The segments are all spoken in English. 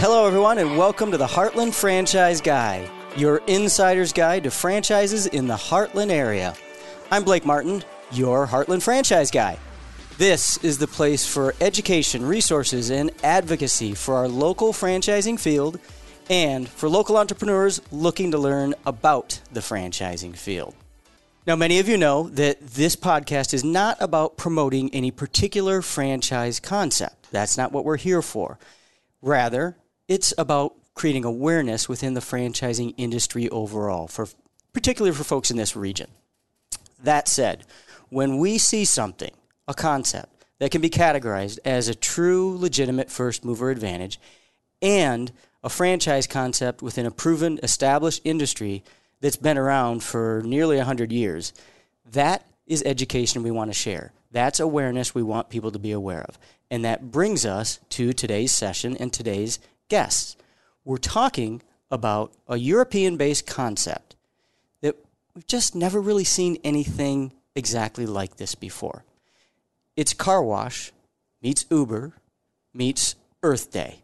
Hello, everyone, and welcome to the Heartland Franchise Guy, your insider's guide to franchises in the Heartland area. I'm Blake Martin, your Heartland Franchise Guy. This is the place for education, resources, and advocacy for our local franchising field and for local entrepreneurs looking to learn about the franchising field. Now, many of you know that this podcast is not about promoting any particular franchise concept. That's not what we're here for. Rather, it's about creating awareness within the franchising industry overall, for particularly for folks in this region. That said, when we see something, a concept that can be categorized as a true legitimate first mover advantage and a franchise concept within a proven established industry that's been around for nearly 100 years, that is education we want to share. That's awareness we want people to be aware of. And that brings us to today's session and today's guests. We're talking about a European based concept that we've just never really seen anything exactly like this before. It's car wash meets Uber meets Earth Day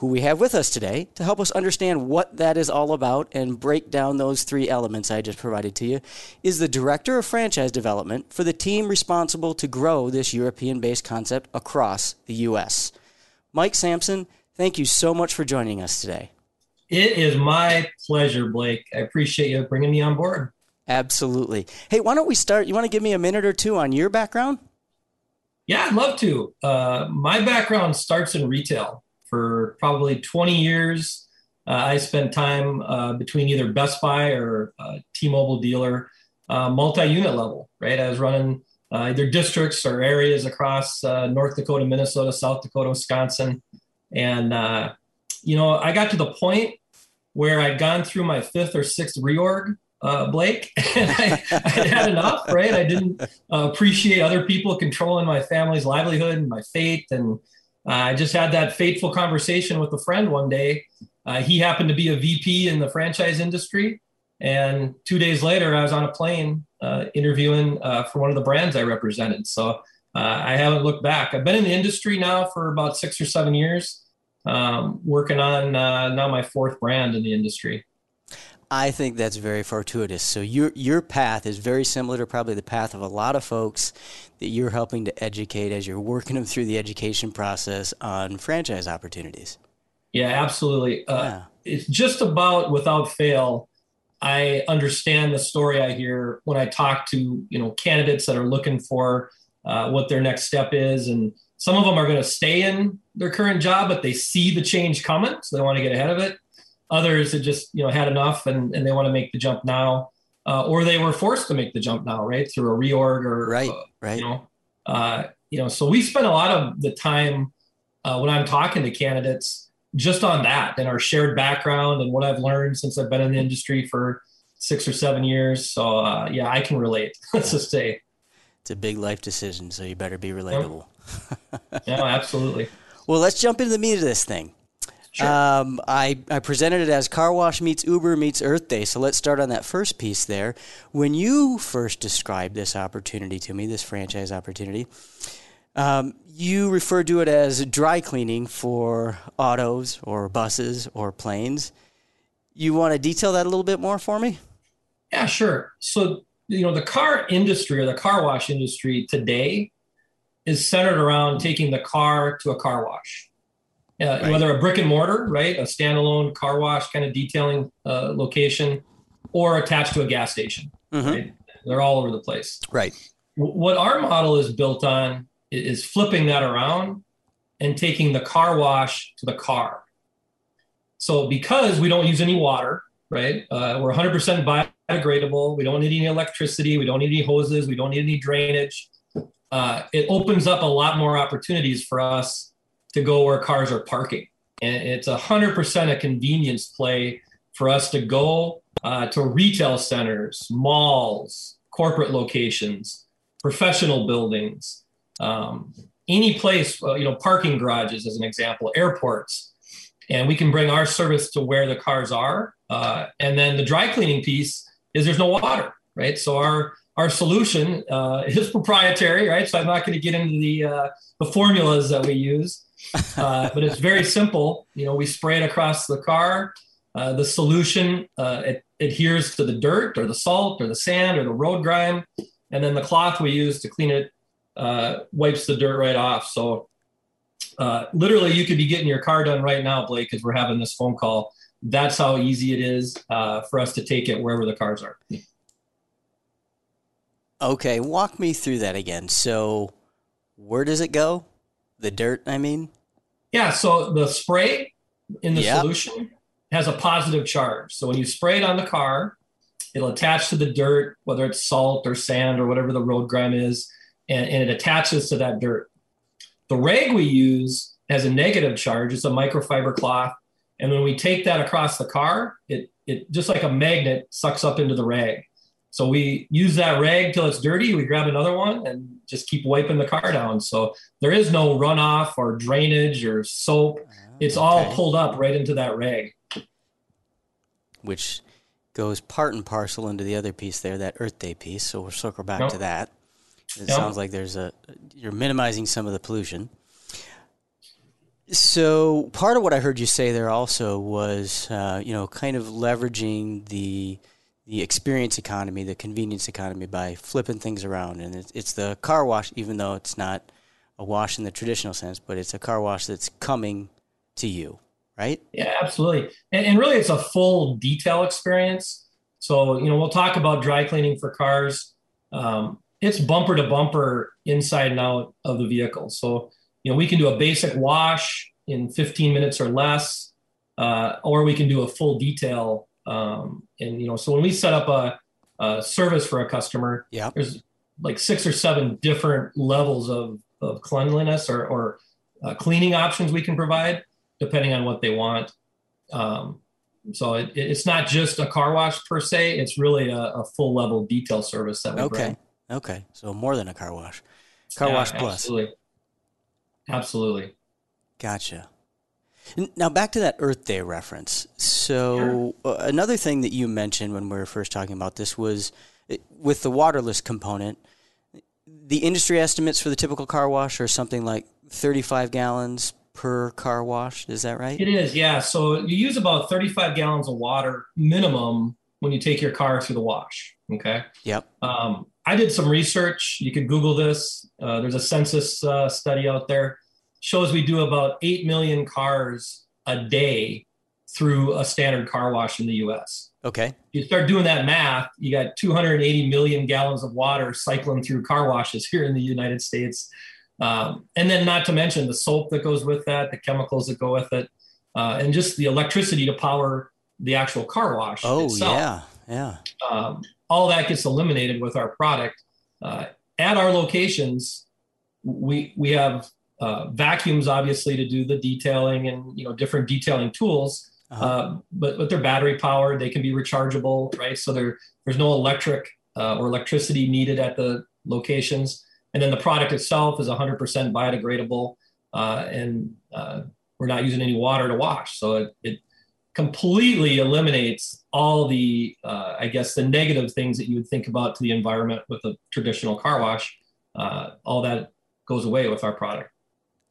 who we have with us today to help us understand what that is all about and break down those three elements I just provided to you, is the Director of Franchise Development for the team responsible to grow this European based concept across the U.S. Mike Samson, thank you so much for joining us today. It is my pleasure, Blake. I appreciate you bringing me on board. Absolutely. Hey, why don't we start? You want to give me a minute or two on your background? Yeah, I'd love to. Uh, my background starts in retail for probably 20 years. Uh, I spent time uh, between either Best Buy or uh, T-Mobile dealer, uh, multi-unit level. Right, I was running either districts or areas across uh, North Dakota, Minnesota, South Dakota, Wisconsin, and you know I got to the point where I'd gone through my fifth or sixth reorg uh, Blake, and I, I, had enough, right? I didn't uh, appreciate other people controlling my family's livelihood and my fate, and uh, I just had that fateful conversation with a friend one day. Uh, he happened to be a VP in the franchise industry. And two days later, I was on a plane uh, interviewing uh, for one of the brands I represented. So uh, I haven't looked back. I've been in the industry now for about six or seven years, um, working on uh, now my fourth brand in the industry. I think that's very fortuitous. So your your path is very similar to probably the path of a lot of folks that you're helping to educate as you're working them through the education process on franchise opportunities. Yeah, absolutely. Uh, yeah. It's just about without fail. I understand the story I hear when I talk to you know candidates that are looking for uh, what their next step is, and some of them are going to stay in their current job, but they see the change coming, so they want to get ahead of it Others had just you know had enough and, and they want to make the jump now, uh, or they were forced to make the jump now, right through a reorg or right, uh, right. You know, uh, you know. So we spend a lot of the time uh, when I'm talking to candidates just on that and our shared background and what I've learned since I've been in the industry for six or seven years. So uh, yeah, I can relate. Let's just say it's a big life decision, so you better be relatable. yeah, absolutely. Well, let's jump into the meat of this thing. Sure. Um, I, I presented it as Car Wash meets Uber meets Earth Day. So let's start on that first piece there. When you first described this opportunity to me, this franchise opportunity, um, you refer to it as dry cleaning for autos or buses or planes. You want to detail that a little bit more for me? Yeah, sure. So, you know, the car industry or the car wash industry today is centered around taking the car to a car wash uh, right. whether a brick and mortar, right, a standalone car wash kind of detailing uh, location, or attached to a gas station. Mm-hmm. Right? They're all over the place. Right. What our model is built on is flipping that around and taking the car wash to the car. So because we don't use any water, right, uh, we're 100% biodegradable. We don't need any electricity. We don't need any hoses. We don't need any drainage. Uh, it opens up a lot more opportunities for us to go where cars are parking. And it's 100% a convenience play for us to go uh, to retail centers, malls, corporate locations, professional buildings, um, any place, uh, you know, parking garages as an example, airports. And we can bring our service to where the cars are. Uh, and then the dry cleaning piece is there's no water, right? So our our solution uh, is proprietary, right? So I'm not going to get into the uh, the formulas that we use, uh, but it's very simple. You know, we spray it across the car. Uh, the solution uh, it adheres to the dirt or the salt or the sand or the road grime, and then the cloth we use to clean it uh, wipes the dirt right off. So uh, literally, you could be getting your car done right now, Blake, as we're having this phone call. That's how easy it is uh, for us to take it wherever the cars are. Okay, walk me through that again. So, where does it go? The dirt, I mean? Yeah, so the spray in the yep. solution has a positive charge. So when you spray it on the car, it'll attach to the dirt, whether it's salt or sand or whatever the road grime is, and, and it attaches to that dirt. The rag we use has a negative charge. It's a microfiber cloth. And when we take that across the car, it, it just like a magnet sucks up into the rag. So we use that rag till it's dirty. We grab another one and just keep wiping the car down. So there is no runoff or drainage or soap. Ah, it's okay. all pulled up right into that rag. Which goes part and parcel into the other piece there, that Earth Day piece. So we'll circle back to that. It sounds like there's a you're minimizing some of the pollution. So part of what I heard you say there also was, uh, you know, kind of leveraging the the experience economy, the convenience economy by flipping things around. And it's, it's the car wash, even though it's not a wash in the traditional sense, but it's a car wash that's coming to you, right? Yeah, absolutely. And, and really, it's a full detail experience. So, you know, we'll talk about dry cleaning for cars. Um, it's bumper to bumper inside and out of the vehicle. So, you know, we can do a basic wash in 15 minutes or less, uh, or we can do a full detail um, and you know, so when we set up a, a service for a customer, yeah. there's like six or seven different levels of, of cleanliness or, or uh, cleaning options we can provide depending on what they want. Um, so it, it's not just a car wash per se; it's really a, a full level detail service that we okay. bring. Okay, so more than a car wash, car yeah, wash plus. Absolutely, absolutely. Gotcha. Now back to that Earth Day reference. So sure. uh, another thing that you mentioned when we were first talking about this was uh, with the waterless component. The industry estimates for the typical car wash are something like 35 gallons per car wash. Is that right? It is, yeah. So you use about 35 gallons of water minimum when you take your car through the wash. Okay. Yep. Um, I did some research. You could Google this. Uh, there's a census uh, study out there shows we do about 8 million cars a day through a standard car wash in the US. Okay. You start doing that math, you got 280 million gallons of water cycling through car washes here in the United States. Um, and then, not to mention the soap that goes with that, the chemicals that go with it, uh, and just the electricity to power the actual car wash. Oh, itself. yeah. Yeah. Um, all that gets eliminated with our product. Uh, at our locations, we, we have uh, vacuums obviously to do the detailing and you know different detailing tools uh-huh. uh, but but they're battery powered they can be rechargeable right so there there's no electric uh, or electricity needed at the locations and then the product itself is 100% biodegradable uh, and uh, we're not using any water to wash so it, it completely eliminates all the uh, i guess the negative things that you would think about to the environment with a traditional car wash all that goes away with our product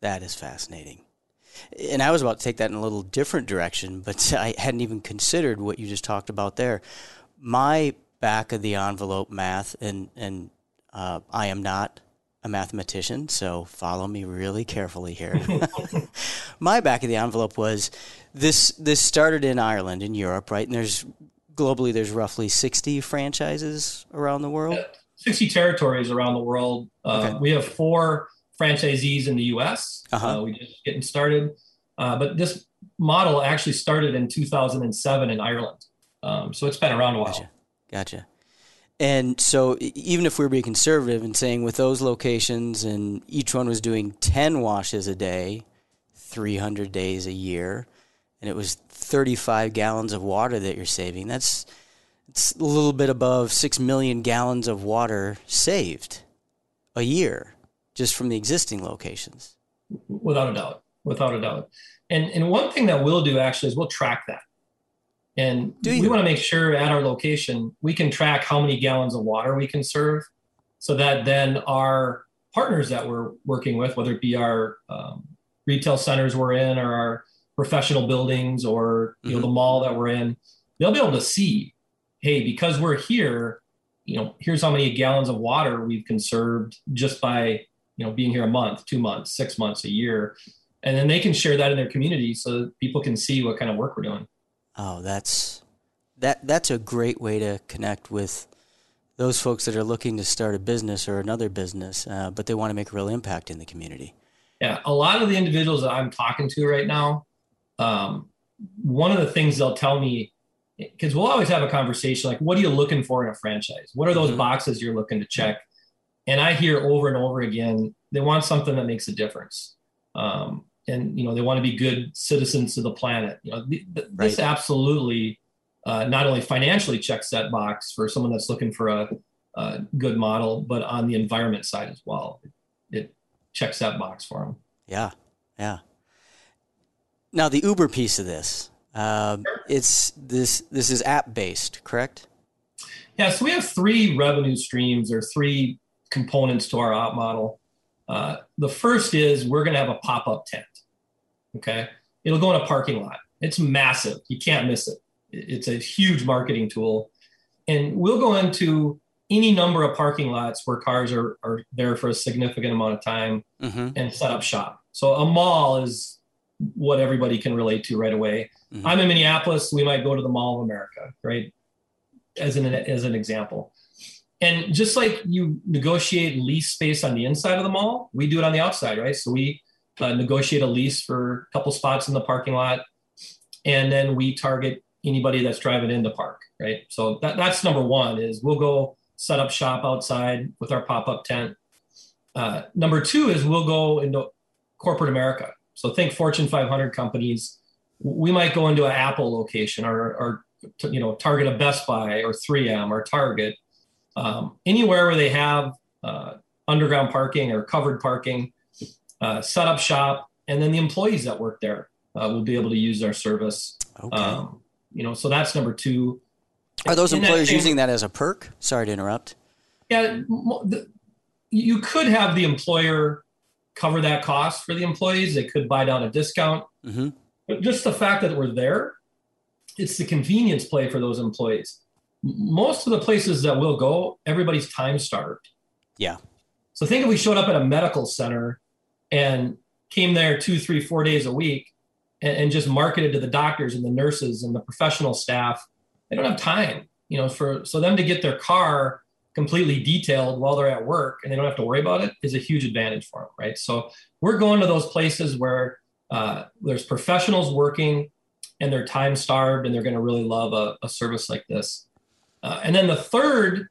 that is fascinating. And I was about to take that in a little different direction, but I hadn't even considered what you just talked about there. My back of the envelope math, and and uh, I am not a mathematician, so follow me really carefully here. My back of the envelope was this. This started in Ireland, in Europe, right? And there's globally there's roughly sixty franchises around the world. Sixty territories around the world. Uh. We have four franchisees in the US. Uh-huh. Uh, we just getting started. Uh, but this model actually started in 2007 in Ireland. Um, so it's been around a while. Gotcha. Gotcha. And so even if we are being conservative and saying with those locations and each one was doing 10 washes a day, 300 days a year, and it was 35 gallons of water that you're saving, that's it's a little bit above 6 million gallons of water saved a year just from the existing locations. Without a doubt, without a doubt. And and one thing that we'll do actually is we'll track that. And we want to make sure at our location we can track how many gallons of water we can serve, so that then our partners that we're working with, whether it be our um, retail centers we're in or our professional buildings or you know Mhm. the mall that we're in they'll be able to see hey because we're here you know here's how many gallons of water we've conserved just by you know being here a month two months six months a year. And then they can share that in their community so that people can see what kind of work we're doing Oh, that's that that's a great way to connect with those folks that are looking to start a business or another business, uh, but they want to make a real impact in the community. Yeah, a lot of the individuals that I'm talking to right now, um, one of the things they'll tell me, because we'll always have a conversation like, what are you looking for in a franchise? What are those Mhm. boxes you're looking to check? And I hear over and over again, they want something that makes a difference. Um, and, you know, they want to be good citizens of the planet. You know, th- th- this absolutely uh, not only financially checks that box for someone that's looking for a, a good model, but on the environment side as well. It checks that box for them. Yeah, yeah. Now the Uber piece of this, um, it's this this is app based, correct? Yeah, so we have three revenue streams or three components to our op model. Uh, the first is we're going to have a pop up tent. Okay. It'll go in a parking lot. It's massive. You can't miss it. It's a huge marketing tool. And we'll go into any number of parking lots where cars are, are there for a significant amount of time Mm-hmm. and set up shop. So a mall is what everybody can relate to right away. Mhm. I'm in Minneapolis. We might go to the Mall of America, right? As an as an example. And just like you negotiate lease space on the inside of the mall, we do it on the outside, right? So we uh, negotiate a lease for a couple spots in the parking lot, and then we target anybody that's driving in the park, right? So that, that's number one is we'll go set up shop outside with our pop-up tent. Uh, number two is we'll go into corporate America. So think Fortune 500 companies. We might go into an Apple location or, or you know, target a Best Buy or 3M or Target, um, anywhere where they have uh, underground parking or covered parking, uh, set up shop, and then the employees that work there uh, will be able to use our service. Okay. Um, you know, so that's number two. Are those in that employers using that as a perk? Sorry to interrupt. Yeah, the, you could have the employer cover that cost for the employees. They could buy down a discount. Mm-hmm. But just the fact that we're there, it's the convenience play for those employees. Most of the places that we'll go, everybody's time starved. Yeah. So think if we showed up at a medical center and came there two, three, four days a week and, and just marketed to the doctors and the nurses and the professional staff, they don't have time, you know, for so them to get their car completely detailed while they're at work and they don't have to worry about it is a huge advantage for them, right? So we're going to those places where uh, there's professionals working and they're time starved and they're going to really love a, a service like this. Uh, and then the third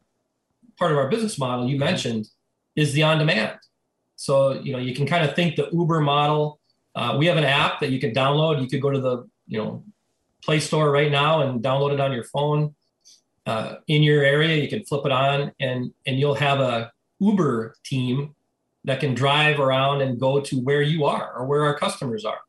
part of our business model you mentioned is the on demand. So, you know, you can kind of think the Uber model. Uh, we have an app that you can download. You could go to the, you know, Play Store right now and download it on your phone. Uh, in your area, you can flip it on and and you'll have a Uber team that can drive around and go to where you are or where our customers are.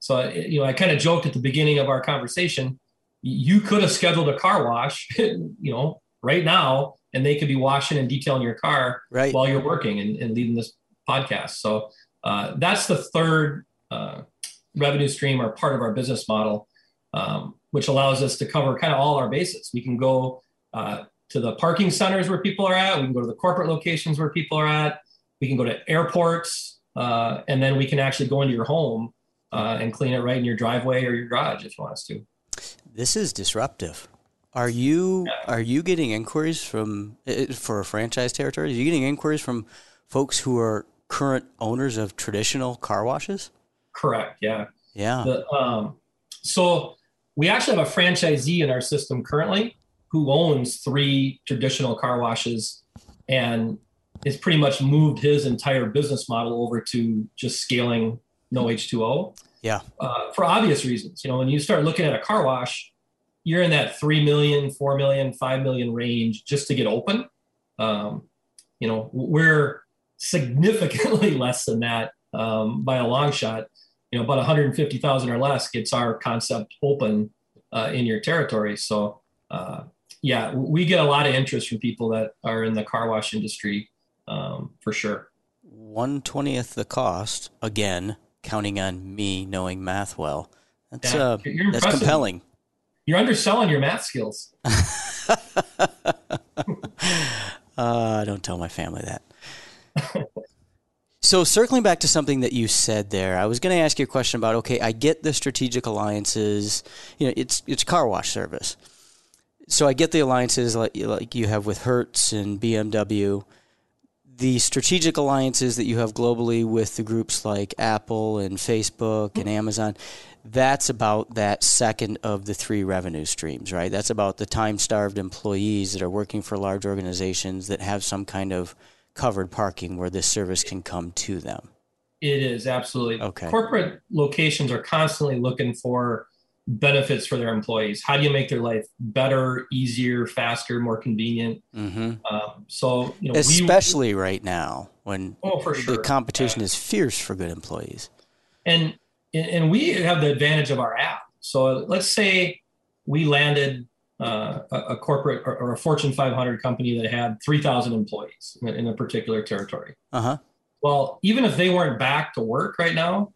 So, you know, I kind of joked at the beginning of our conversation, you could have scheduled a car wash, you know, right now, and they could be washing and detailing your car Right. while you're working and, and leading this podcast. So uh, that's the third uh, revenue stream or part of our business model, um, which allows us to cover kind of all our bases. We can go uh, to the parking centers where people are at. We can go to the corporate locations where people are at. We can go to airports, uh, and then we can actually go into your home uh, and clean it right in your driveway or your garage if you want us to. This is disruptive. Are you are you getting inquiries from uh, for a franchise territory? Are you getting inquiries from folks who are current owners of traditional car washes? Correct. Yeah. Yeah. The, um, so we actually have a franchisee in our system currently who owns three traditional car washes and has pretty much moved his entire business model over to just scaling no H2O. Yeah. Uh, for obvious reasons. You know, when you start looking at a car wash, you're in that 3 million, 4 million, 5 million range just to get open. Um, you know, we're significantly less than that um, by a long shot. You know, about 150,000 or less gets our concept open uh, in your territory. So, uh, yeah, we get a lot of interest from people that are in the car wash industry um, for sure. One twentieth the cost again counting on me knowing math well. That's Yeah, uh, that's compelling. You're underselling your math skills. Uh, don't tell my family that. So, circling back to something that you said there, I was going to ask you a question about. Okay, I get the strategic alliances. You know, it's it's car wash service. So I get the alliances like like you have with Hertz and BMW. The strategic alliances that you have globally with the groups like Apple and Facebook and Amazon, that's about that second of the three revenue streams, right? That's about the time starved employees that are working for large organizations that have some kind of covered parking where this service can come to them. It is absolutely. Okay. Corporate locations are constantly looking for benefits for their employees. How do you make their life better, easier, faster, more convenient? hmm Um, so, you know, we, Especially right now when oh, for sure. the competition is fierce for good employees. and and we have the advantage of our app. So let's say we landed uh, a, a corporate or, or a Fortune 500 company that had 3,000 employees in a, in a particular territory. Uh huh. Well, even if they weren't back to work right now,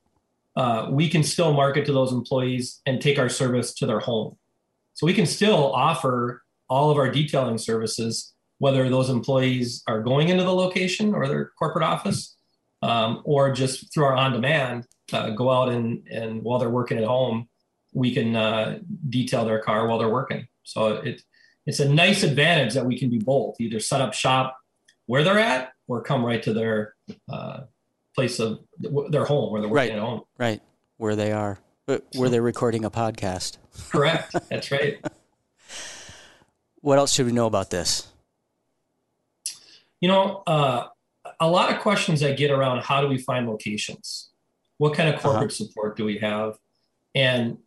uh, we can still market to those employees and take our service to their home. So we can still offer all of our detailing services, whether those employees are going into the location or their corporate office, um, or just through our on-demand, uh, go out and and while they're working at home, we can uh, detail their car while they're working. So it it's a nice advantage that we can do both, either set up shop where they're at or come right to their uh, place of their home where they're working Right. at home. Right. Where they are, where they're recording a podcast. Correct. That's right. What else should we know about this? You know, uh, a lot of questions I get around how do we find locations? What kind of corporate support do we have? And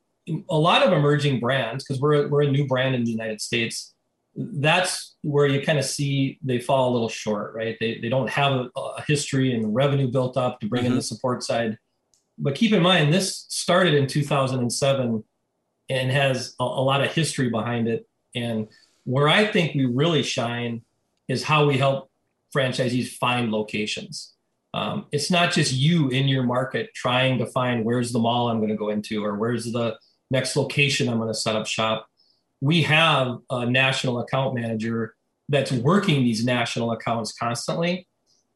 a lot of emerging brands, because we're, we're a new brand in the United States, that's where you kind of see they fall a little short, right? They, they don't have a, a history and revenue built up to bring in Mhm. the support side. But keep in mind, this started in 2007 and has a, a lot of history behind it. And where I think we really shine is how we help franchisees find locations. Um, it's not just you in your market trying to find where's the mall I'm going to go into or where's the next location I'm going to set up shop. We have a national account manager that's working these national accounts constantly.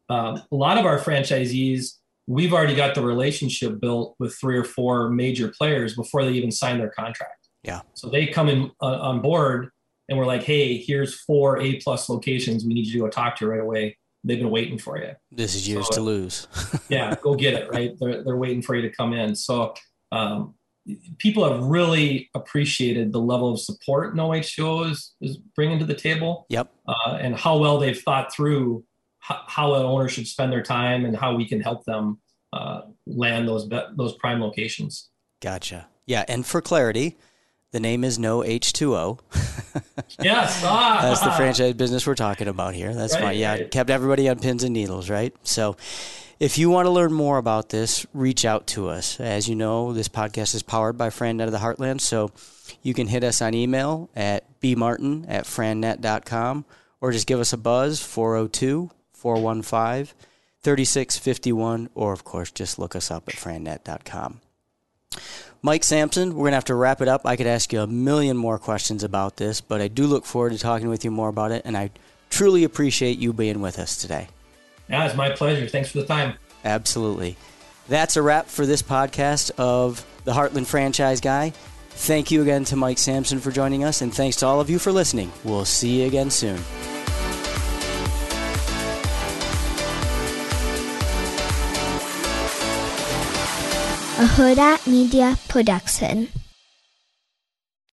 Um, a lot of our franchisees, we've already got the relationship built with three or four major players before they even sign their contract. Yeah. So they come in uh, on board and we're like, hey, here's four A plus locations we need you to go talk to right away. They've been waiting for you. This is yours So- to lose. Yeah, go get it. Right? They're they're waiting for you to come in. So um, people have really appreciated the level of support No HO is, is bringing to the table Yep. uh, and how well they've thought through how, how an owner should spend their time and how we can help them uh, land those those prime locations. Gotcha. Yeah. And for clarity, the name is No H2O. Yes, ah, That's the franchise business we're talking about here. That's Right, fine. Yeah, right. kept everybody on pins and needles, right? So, if you want to learn more about this, reach out to us. As you know, this podcast is powered by FranNet of the Heartland, so you can hit us on email at bmartin at frannet.com or just give us a buzz 402 415 3651 or, of course, just look us up at frannet.com. Mike Samson, we're going to have to wrap it up. I could ask you a million more questions about this, but I do look forward to talking with you more about it, and I truly appreciate you being with us today. Yeah, it's my pleasure. Thanks for the time. Absolutely. That's a wrap for this podcast of the Heartland Franchise Guy. Thank you again to Mike Samson for joining us, and thanks to all of you for listening. We'll see you again soon. a Hurrdat Media Production.